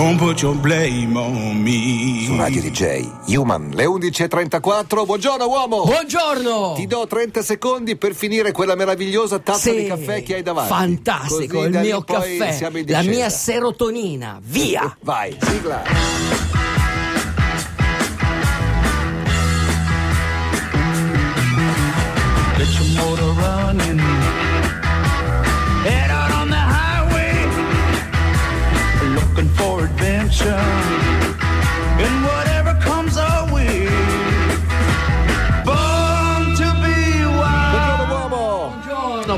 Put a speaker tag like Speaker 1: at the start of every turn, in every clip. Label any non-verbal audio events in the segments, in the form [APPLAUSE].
Speaker 1: Don't put your blame on me.
Speaker 2: Su Radio DJ, Human, le 11.34. Buongiorno uomo!
Speaker 3: Buongiorno!
Speaker 2: Ti do 30 secondi per finire quella meravigliosa tazza
Speaker 3: Sì,
Speaker 2: di caffè che hai davanti.
Speaker 3: Fantastico,
Speaker 2: Così
Speaker 3: il mio caffè, la mia serotonina. Via!
Speaker 2: Vai, sigla.
Speaker 1: future.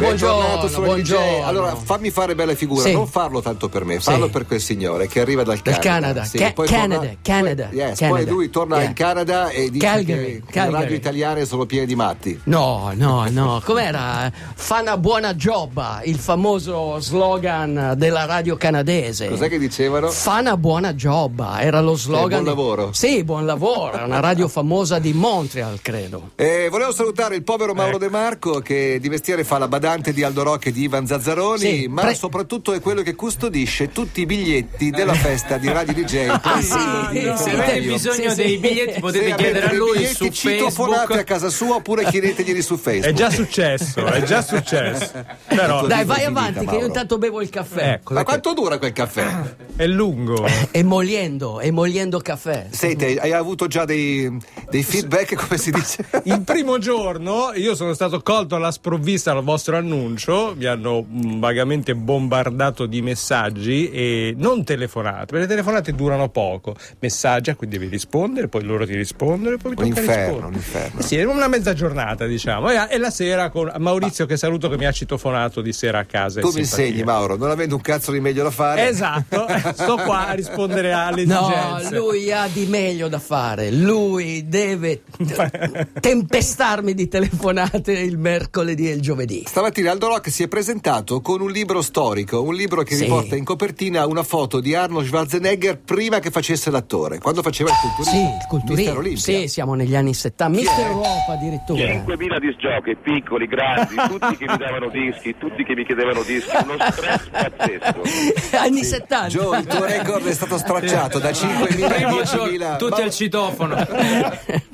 Speaker 2: Buongiorno,
Speaker 3: buongiorno.
Speaker 2: Allora, fammi fare bella figura,
Speaker 3: Sì.
Speaker 2: non farlo tanto per me, fallo
Speaker 3: Sì.
Speaker 2: per quel signore che arriva dal Canada.
Speaker 3: Canada. Ca-
Speaker 2: poi
Speaker 3: Canada,
Speaker 2: torna-
Speaker 3: Canada,
Speaker 2: poi- yes,
Speaker 3: Canada.
Speaker 2: poi lui torna
Speaker 3: Yeah.
Speaker 2: in Canada e dice
Speaker 3: Calgary,
Speaker 2: che le radio italiane sono piene di matti.
Speaker 3: No, no, no, com'era? Fa una buona job, il famoso slogan della radio canadese.
Speaker 2: Cos'è che dicevano?
Speaker 3: Fa una buona job, era lo slogan.
Speaker 2: buon lavoro.
Speaker 3: Sì, buon lavoro, è una radio [LAUGHS] famosa di Montreal, credo.
Speaker 2: Eh, volevo salutare il povero Mauro De Marco che di mestiere fa la badante di Aldo Rock e di Ivan Zazzaroni,
Speaker 3: Sì,
Speaker 2: ma
Speaker 3: pre-
Speaker 2: soprattutto è quello che custodisce tutti i biglietti della festa di Radio DJ. [LAUGHS]
Speaker 3: Ah, sì, no.
Speaker 4: Se avete bisogno
Speaker 3: Sì,
Speaker 4: dei biglietti potete chiedere a lui
Speaker 2: biglietti,
Speaker 4: su
Speaker 2: citofonate a
Speaker 4: Facebook.
Speaker 2: casa sua oppure chiedeteglieli su Facebook.
Speaker 5: È già successo, è già successo. [LAUGHS] Però
Speaker 3: Dai, vai
Speaker 2: finita,
Speaker 3: avanti, che io intanto bevo il caffè.
Speaker 5: ecco,
Speaker 2: Ma quanto dura quel caffè? [CLEARS THROAT]
Speaker 5: è lungo.
Speaker 3: Emoliendo, emoliendo caffè.
Speaker 2: Senti, hai avuto già dei, dei feedback, come si dice?
Speaker 5: Il primo giorno io sono stato colto alla sprovvista al vostro annuncio, mi hanno mm, vagamente bombardato di messaggi e non telefonate, perché le telefonate durano poco. Messaggi a cui devi rispondere, poi loro ti rispondono e poi mi
Speaker 2: Un
Speaker 5: tocca
Speaker 2: inferno,
Speaker 5: rispondere.
Speaker 2: un inferno.
Speaker 5: Eh Sì, è una mezza giornata, diciamo. E, e la sera con Maurizio che saluto che mi ha citofonato di sera a casa.
Speaker 2: Tu mi
Speaker 5: simpatia.
Speaker 2: insegni, Mauro, non avendo un cazzo di meglio da fare.
Speaker 5: Esatto, [LAUGHS] sto qua a rispondere alle
Speaker 3: No,
Speaker 5: esigenze.
Speaker 3: lui ha di meglio da fare. Lui deve t- [LAUGHS] tempestarmi di telefonate il mercoledì e il giovedì.
Speaker 2: Stamattina Aldo Rock si è presentato con un libro storico, un libro che
Speaker 3: Sì.
Speaker 2: riporta in copertina una foto di Arnold Schwarzenegger prima che facesse l'attore, quando faceva il culturista.
Speaker 3: Sì, il culturista. Sì, siamo negli anni 70.
Speaker 2: Chi
Speaker 3: Mister
Speaker 2: è?
Speaker 3: Europa addirittura.
Speaker 6: 5.000 disgiochi, piccoli, grandi, tutti che mi davano dischi, tutti che mi chiedevano dischi, uno stress pazzesco. [LAUGHS]
Speaker 3: anni 70.
Speaker 2: Joe, il tuo record è stato stracciato da 5.000 a
Speaker 4: Primo
Speaker 2: 10.000.
Speaker 4: giorno, tutti
Speaker 2: Ma-
Speaker 4: al citofono. [LAUGHS]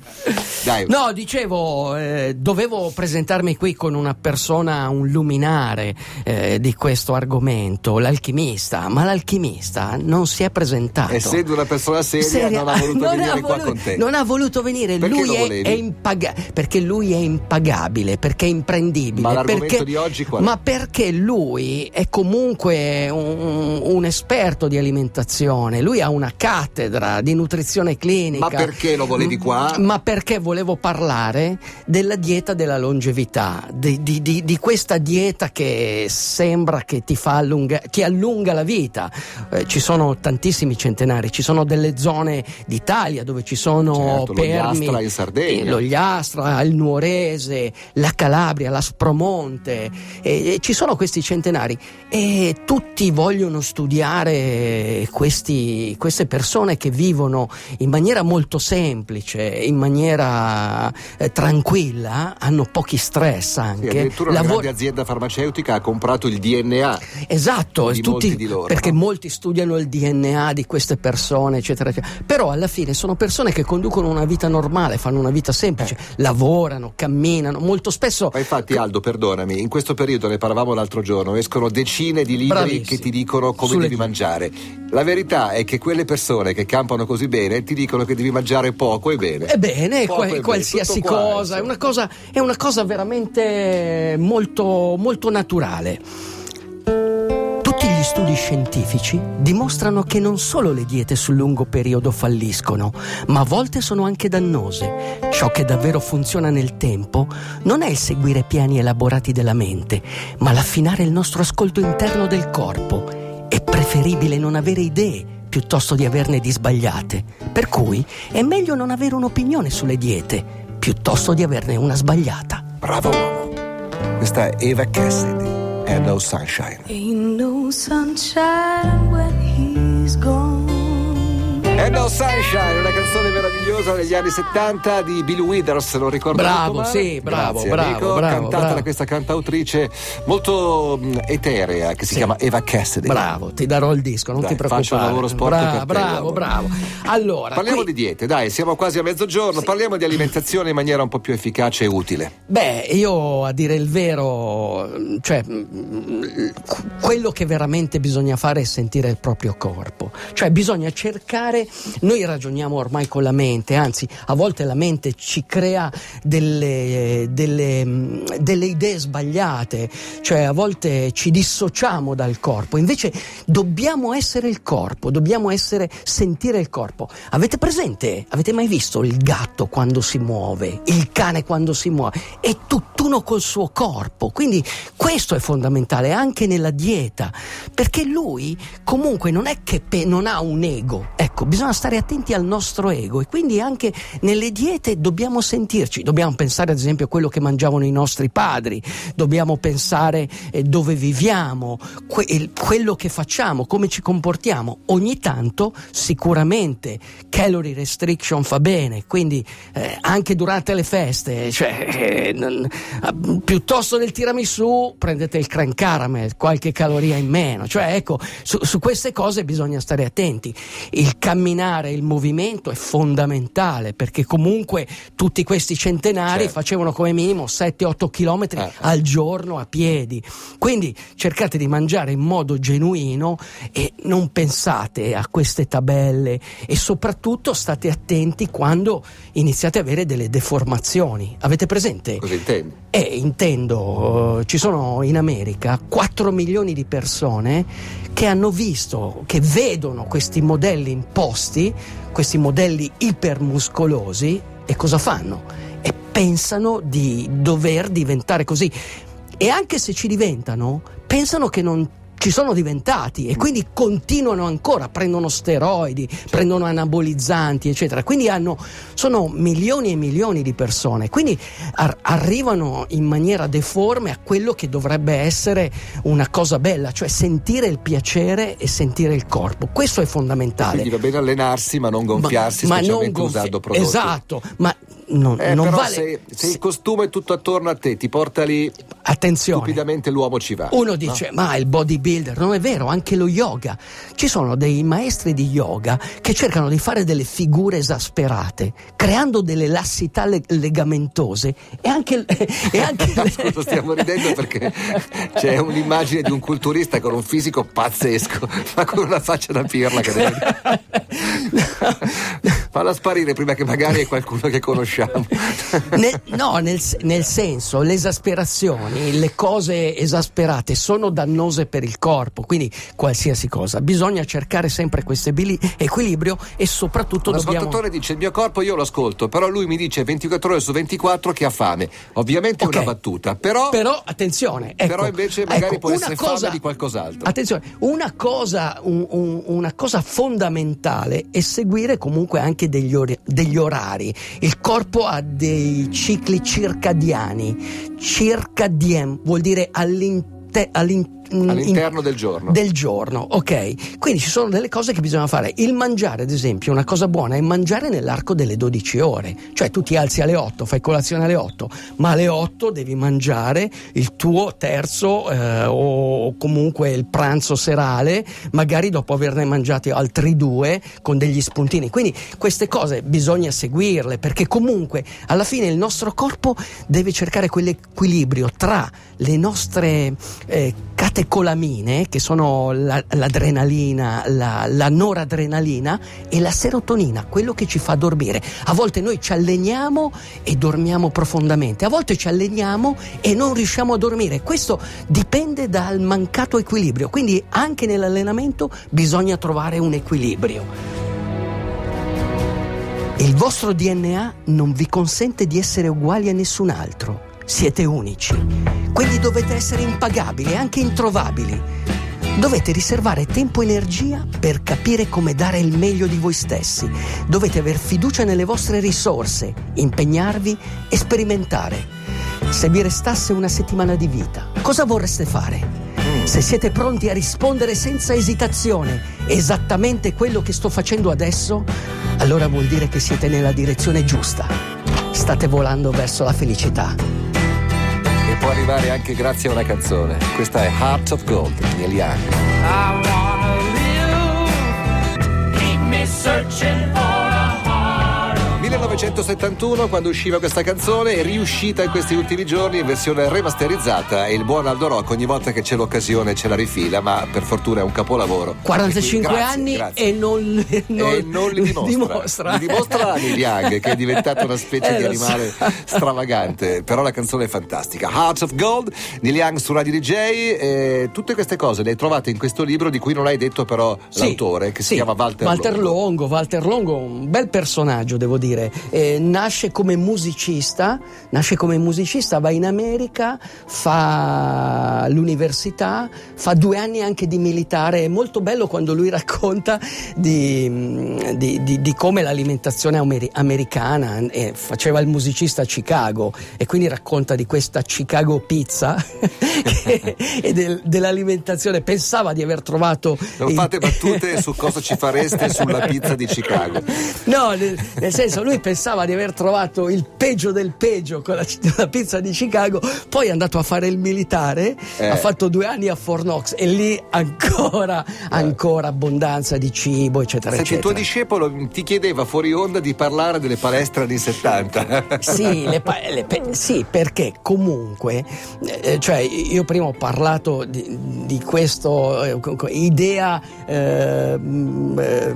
Speaker 2: Dai,
Speaker 3: No, dicevo, eh, dovevo presentarmi qui con una persona, un luminare eh, di questo argomento, l'alchimista, ma l'alchimista non si è presentato.
Speaker 2: essendo una persona seria,
Speaker 3: Seria-
Speaker 2: non ha voluto [LAUGHS]
Speaker 3: non
Speaker 2: venire
Speaker 3: ha
Speaker 2: qua
Speaker 3: volu-
Speaker 2: con te.
Speaker 3: Non ha voluto venire,
Speaker 2: Perché
Speaker 3: lui è, è impaga- perché lui è impagabile, perché è imprendibile.
Speaker 2: Ma l'argomento
Speaker 3: perché-
Speaker 2: di oggi qual è?
Speaker 3: Ma perché lui è comunque un, un esperto di alimentazione, lui ha una cattedra di nutrizione clinica.
Speaker 2: Ma perché lo volevi qua?
Speaker 3: Ma perché volevo parlare della dieta della longevità, di, di- di- di questa dieta che sembra che ti fa allunga, che allunga la vita. Eh, ci sono tantissimi centenari, ci sono delle zone d'Italia dove ci sono
Speaker 2: Certo,
Speaker 3: permi,
Speaker 2: l'Ogliastra in Sardegna.
Speaker 3: l'Ogliastra, il Nuorese, la Calabria, l'Aspromonte, e, e ci sono questi centenari e tutti vogliono studiare questi- queste persone che vivono in maniera molto semplice, in maniera eh, tranquilla, hanno pochi stress
Speaker 2: Sì,
Speaker 3: anche.
Speaker 2: addirittura una
Speaker 3: lavor-
Speaker 2: grande azienda farmaceutica ha comprato il DNA.
Speaker 3: Esatto,
Speaker 2: di
Speaker 3: tutti-
Speaker 2: molti di loro,
Speaker 3: perché
Speaker 2: no?
Speaker 3: molti studiano il DNA di queste persone, eccetera, eccetera. Però alla fine sono persone che conducono una vita normale, fanno una vita semplice, lavorano, camminano, molto spesso.
Speaker 2: Ma infatti, Aldo, perdonami, in questo periodo ne parlavamo l'altro giorno, escono decine di libri
Speaker 3: Bravissimo.
Speaker 2: che ti dicono come
Speaker 3: Sulle
Speaker 2: devi mangiare. La verità è che quelle persone che campano così bene ti dicono che devi mangiare poco e bene. Poco
Speaker 3: qua-
Speaker 2: e bene,
Speaker 3: qualsiasi
Speaker 2: tutto qua,
Speaker 3: cosa, è una cosa, è una cosa veramente molto, molto naturale. Tutti gli studi scientifici dimostrano che non solo le diete sul lungo periodo falliscono, ma a volte sono anche dannose. Ciò che davvero funziona nel tempo non è il seguire piani elaborati della mente, ma l'affinare il nostro ascolto interno del corpo. È preferibile non avere idee piuttosto di averne di sbagliate. Per cui è meglio non avere un'opinione sulle diete piuttosto di averne una sbagliata.
Speaker 2: Bravo. Questa è Eva Cassidy e No Sunshine.
Speaker 7: Ain't no sunshine when he's gone.
Speaker 2: And No Sunshine, una canzone meravigliosa degli anni 70 di Bill Withers, lo ricordo
Speaker 3: Bravo, sì, bravo,
Speaker 2: Grazie,
Speaker 3: bravo,
Speaker 2: Enrico,
Speaker 3: bravo,
Speaker 2: cantata
Speaker 3: bravo.
Speaker 2: da questa cantautrice molto eterea che si
Speaker 3: Sì.
Speaker 2: chiama Eva Cassidy.
Speaker 3: Bravo, ti darò il disco, non
Speaker 2: Dai,
Speaker 3: ti preoccupare.
Speaker 2: faccio un lavoro sporco
Speaker 3: Bra-
Speaker 2: per te,
Speaker 3: bravo, bravo. Allora,
Speaker 2: Parliamo
Speaker 3: qui-
Speaker 2: di diete, dai, siamo quasi a mezzogiorno, parliamo di alimentazione in maniera un po' più efficace e utile.
Speaker 3: Beh, io a dire il vero, cioè, quello che veramente bisogna fare è sentire il proprio corpo. Cioè, bisogna cercare, noi ragioniamo ormai con la mente, anzi, a volte la mente ci crea delle, delle, mm, delle idee sbagliate, cioè a volte ci dissociamo dal corpo. Invece dobbiamo essere il corpo, dobbiamo essere, sentire il corpo. Avete presente, avete mai visto il gatto quando si muove, il cane quando si muove? È tutt'uno col suo corpo. Quindi questo è fondamentale anche nella dieta, perché lui comunque non è che pe- non ha un ego. Ecco, bisogna stare attenti al nostro ego e quindi anche nelle diete dobbiamo sentirci, dobbiamo pensare ad esempio a quello che mangiavano i nostri padri, dobbiamo pensare eh, dove viviamo, que- quello che facciamo, come ci comportiamo. Ogni tanto sicuramente calorie restriction fa bene, quindi eh, anche durante le feste, cioè, eh, non- ah, piuttosto del tiramisù prendete il cran caramel, qualche caloria in meno, cioè ecco, su, su queste cose bisogna stare attenti. Il camminare, il movimento è fondamentale perché comunque tutti questi centenari
Speaker 2: Certo.
Speaker 3: facevano come minimo 7-8 km
Speaker 2: Eh.
Speaker 3: al giorno a piedi. Quindi cercate di mangiare in modo genuino e non pensate a queste tabelle e soprattutto state attenti quando iniziate ad avere delle deformazioni. Avete presente?
Speaker 2: Cosa intendi?
Speaker 3: Eh, intendo, eh, ci sono in America 4 milioni di persone che hanno visto, che vedono questi modelli imposti, questi modelli ipermuscolosi e cosa fanno? E pensano di dover diventare così. E anche se ci diventano, pensano che non ci sono diventati e quindi continuano ancora, prendono steroidi, prendono anabolizzanti, eccetera. Quindi hanno, sono milioni e milioni di persone. Quindi ar- arrivano in maniera deforme a quello che dovrebbe essere una cosa bella, cioè sentire il piacere e sentire il corpo. Questo è fondamentale.
Speaker 2: Quindi va bene allenarsi ma non gonfiarsi,
Speaker 3: Ma- ma non gonfi-
Speaker 2: usando prodotti.
Speaker 3: Esatto, ma non,
Speaker 2: Eh,
Speaker 3: non
Speaker 2: però
Speaker 3: vale.
Speaker 2: se, se
Speaker 3: se-
Speaker 2: il costume è tutto attorno a te, ti porta lì,
Speaker 3: attenzione.
Speaker 2: stupidamente l'uomo ci va.
Speaker 3: Uno dice, ma il bodybuilder, non è vero, anche lo yoga. Ci sono dei maestri di yoga che cercano di fare delle figure esasperate, creando delle lassità le- legamentose e anche... [LAUGHS] E anche
Speaker 2: No, scusa, stiamo ridendo perché c'è un'immagine di un culturista con un fisico pazzesco, [LAUGHS] ma con una faccia da pirla che deve... [LAUGHS] Falla sparire prima che magari è qualcuno che conosciamo.
Speaker 3: Nel- no, nel, nel senso, le esasperazioni, le cose esasperate sono dannose per il corpo, quindi qualsiasi cosa. Bisogna cercare sempre questo equilibrio e soprattutto
Speaker 2: Un
Speaker 3: dobbiamo...
Speaker 2: dice il mio corpo io lo ascolto, però lui mi dice 24 ore su 24 che ha fame. Ovviamente è
Speaker 3: Ok.
Speaker 2: una battuta, però,
Speaker 3: Però attenzione, ecco,
Speaker 2: però invece magari
Speaker 3: ecco,
Speaker 2: può essere
Speaker 3: cosa-
Speaker 2: fame di qualcos'altro.
Speaker 3: Attenzione, una cosa, un- un- una cosa fondamentale è seguire comunque anche degli, ori- degli orari. Il corpo ha dei cicli circadiani. Circadiem vuol dire all'inte- all'in-
Speaker 2: All'interno del giorno.
Speaker 3: del giorno, ok? Quindi ci sono delle cose che bisogna fare. Il mangiare, ad esempio, una cosa buona è mangiare nell'arco delle 12 ore. Cioè tu ti alzi alle 8, fai colazione alle 8, ma alle 8 devi mangiare il tuo terzo eh, o comunque il pranzo serale, magari dopo averne mangiati altri due con degli spuntini. Quindi queste cose bisogna seguirle perché comunque alla fine il nostro corpo deve cercare quell'equilibrio tra le nostre eh, catecolamine, che sono la- l'adrenalina, la, la noradrenalina e la serotonina, quello che ci fa dormire. A volte noi ci alleniamo e dormiamo profondamente, a volte ci alleniamo e non riusciamo a dormire. Questo dipende dal mancato equilibrio, quindi anche nell'allenamento bisogna trovare un equilibrio. Il vostro DNA non vi consente di essere uguali a nessun altro. Siete unici. Quindi dovete essere impagabili e anche introvabili. Dovete riservare tempo e energia per capire come dare il meglio di voi stessi. Dovete aver fiducia nelle vostre risorse, impegnarvi e sperimentare. Se vi restasse una settimana di vita, cosa vorreste fare? Se siete pronti a rispondere senza esitazione esattamente quello che sto facendo adesso, allora vuol dire che siete nella direzione giusta. State volando verso la felicità.
Speaker 2: Può arrivare anche grazie a una canzone. Questa è Heart of Gold, Neil Young.
Speaker 1: I wanna live. Keep me searching
Speaker 2: 1971 quando usciva questa canzone è riuscita in questi ultimi giorni in versione remasterizzata e il buon Aldo Rocco ogni volta che c'è l'occasione ce la rifila ma per fortuna è un capolavoro
Speaker 3: 45
Speaker 2: Grazie,
Speaker 3: anni
Speaker 2: grazie.
Speaker 3: e non, non-
Speaker 2: e non li dimostra, Li dimostra Neil Young che è diventato una specie
Speaker 3: Eh,
Speaker 2: di animale
Speaker 3: so.
Speaker 2: stravagante però la canzone è fantastica Hearts of Gold Neil Young su Radio DJ eh, tutte queste cose le hai trovate in questo libro di cui non hai detto però
Speaker 3: Sì,
Speaker 2: l'autore che si
Speaker 3: sì,
Speaker 2: chiama Walter,
Speaker 3: Walter Longo. Walter Longo, un bel personaggio, devo dire. Eh, nasce come musicista, nasce come musicista, va in America, fa l'università, fa due anni anche di militare. È molto bello quando lui [LAUGHS] racconta di, mh, di- di- di come l'alimentazione ameri- americana eh, faceva il musicista a Chicago e quindi racconta di questa Chicago pizza [LAUGHS] che- [LAUGHS] e del- dell'alimentazione. Pensava di aver trovato
Speaker 2: non
Speaker 3: il-
Speaker 2: fate battute su cosa ci fareste sulla pizza di Chicago
Speaker 3: No, nel, nel senso, lui pensava di aver trovato il peggio del peggio con la, [LAUGHS] la pizza di Chicago, poi è andato a fare il militare,
Speaker 2: Eh.
Speaker 3: ha fatto due anni a Fort Knox e lì ancora, ancora abbondanza di cibo, eccetera,
Speaker 2: Senti, il tuo
Speaker 3: eccetera.
Speaker 2: discepolo ti chiedeva fuori onda di parlare delle palestre anni 70 [LAUGHS]
Speaker 3: Sì, le pa- le pe- sì, perché comunque, eh, cioè io prima ho parlato di, di questo eh, idea eh, mh, eh,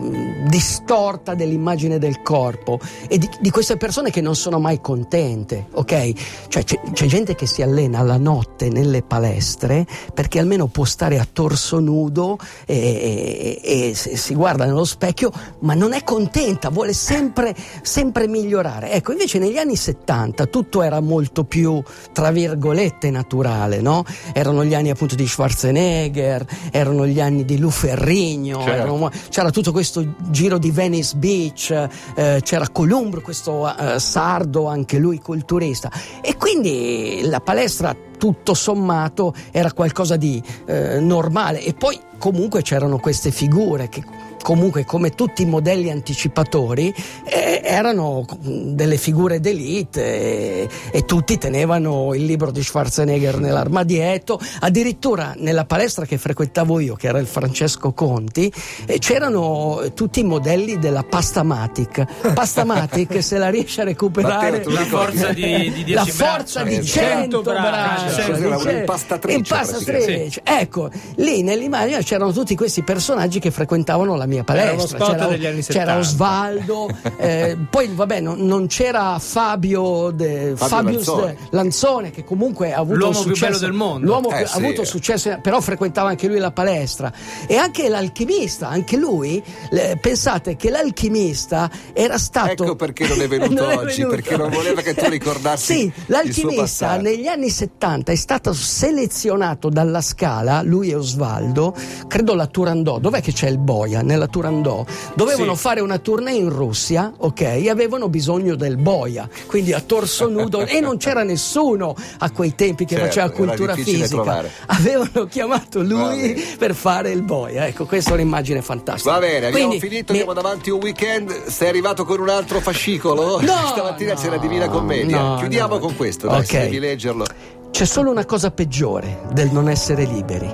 Speaker 3: distorta dell'immagine del corpo e di, di queste persone che non sono mai contente, ok? Cioè c'è, c'è gente che si allena la notte nelle palestre perché almeno può stare a torso nudo e, e- e si guarda nello specchio, ma non è contenta, vuole sempre, sempre migliorare. Ecco, invece negli anni 70 tutto era molto più, tra virgolette, naturale, no? Erano gli anni appunto di Schwarzenegger, erano gli anni di Lou Ferrigno,
Speaker 2: Certo.
Speaker 3: erano- c'era tutto questo giro di Venice Beach, eh, c'era Columbro, questo eh, sardo, anche lui culturista. E quindi la palestra tutto sommato era qualcosa di eh, normale e poi comunque c'erano queste figure che comunque come tutti i modelli anticipatori eh, erano delle figure d'elite e, e tutti tenevano il libro di Schwarzenegger nell'armadietto addirittura nella palestra che frequentavo io che era il Francesco Conti eh, c'erano tutti i modelli della Pastamatic [LAUGHS] Pastamatic se la riesce a recuperare
Speaker 4: La forza di, di 10
Speaker 3: la
Speaker 4: braccia.
Speaker 3: forza di
Speaker 2: Esatto.
Speaker 3: 100
Speaker 4: braccia.
Speaker 2: Cioè, un'impastatrice,
Speaker 3: impastatrice.
Speaker 4: praticamente.
Speaker 3: ecco lì nell'immagine c'erano tutti questi personaggi che frequentavano la mia
Speaker 5: Era uno
Speaker 3: palestra
Speaker 5: spot
Speaker 3: c'era,
Speaker 5: degli anni
Speaker 3: c'era
Speaker 5: 70.
Speaker 3: Osvaldo eh, poi vabbè non, non c'era Fabio, de-
Speaker 2: Fabio Lanzone.
Speaker 3: de- Lanzone che comunque ha avuto
Speaker 4: L'uomo
Speaker 3: un
Speaker 4: più
Speaker 3: successo
Speaker 4: bello del mondo.
Speaker 3: l'uomo
Speaker 2: Eh,
Speaker 3: che
Speaker 2: sì.
Speaker 3: ha avuto successo però frequentava anche lui la palestra e anche l'alchimista anche lui le- pensate che l'alchimista era stato
Speaker 2: Ecco perché non è [LAUGHS] venuto oggi, perché non voleva che tu ricordassi
Speaker 3: sì,
Speaker 2: il suo
Speaker 3: l'alchimista negli anni 70 è stato selezionato dalla Scala, lui e Osvaldo, credo la Turandot, dov'è che c'è il boia? Nella Turandot. Dovevano
Speaker 5: Sì.
Speaker 3: fare una tournée in Russia, ok, avevano bisogno del boia, quindi a torso nudo e non c'era nessuno a quei tempi che
Speaker 2: Certo,
Speaker 3: faceva cultura fisica.
Speaker 2: trovare.
Speaker 3: Avevano chiamato lui per fare il boia. Ecco, questa è un'immagine fantastica.
Speaker 2: Va bene, abbiamo
Speaker 3: Quindi,
Speaker 2: finito,
Speaker 3: mi-
Speaker 2: andiamo davanti un weekend. Sei arrivato con un altro fascicolo?
Speaker 3: No, [LAUGHS]
Speaker 2: Stamattina
Speaker 3: no,
Speaker 2: c'è la Divina Commedia.
Speaker 3: no,
Speaker 2: Chiudiamo
Speaker 3: no.
Speaker 2: con questo, dai,
Speaker 3: Ok.
Speaker 2: se devi leggerlo.
Speaker 3: C'è solo una cosa peggiore del non essere liberi.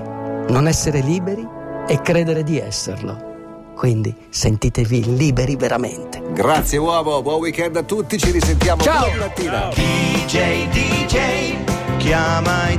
Speaker 3: Non essere liberi e credere di esserlo. Quindi sentitevi liberi veramente.
Speaker 2: Grazie uomo, buon weekend a tutti, ci risentiamo
Speaker 3: Ciao.
Speaker 2: domani mattina.
Speaker 7: DJ, DJ, chiama Italia.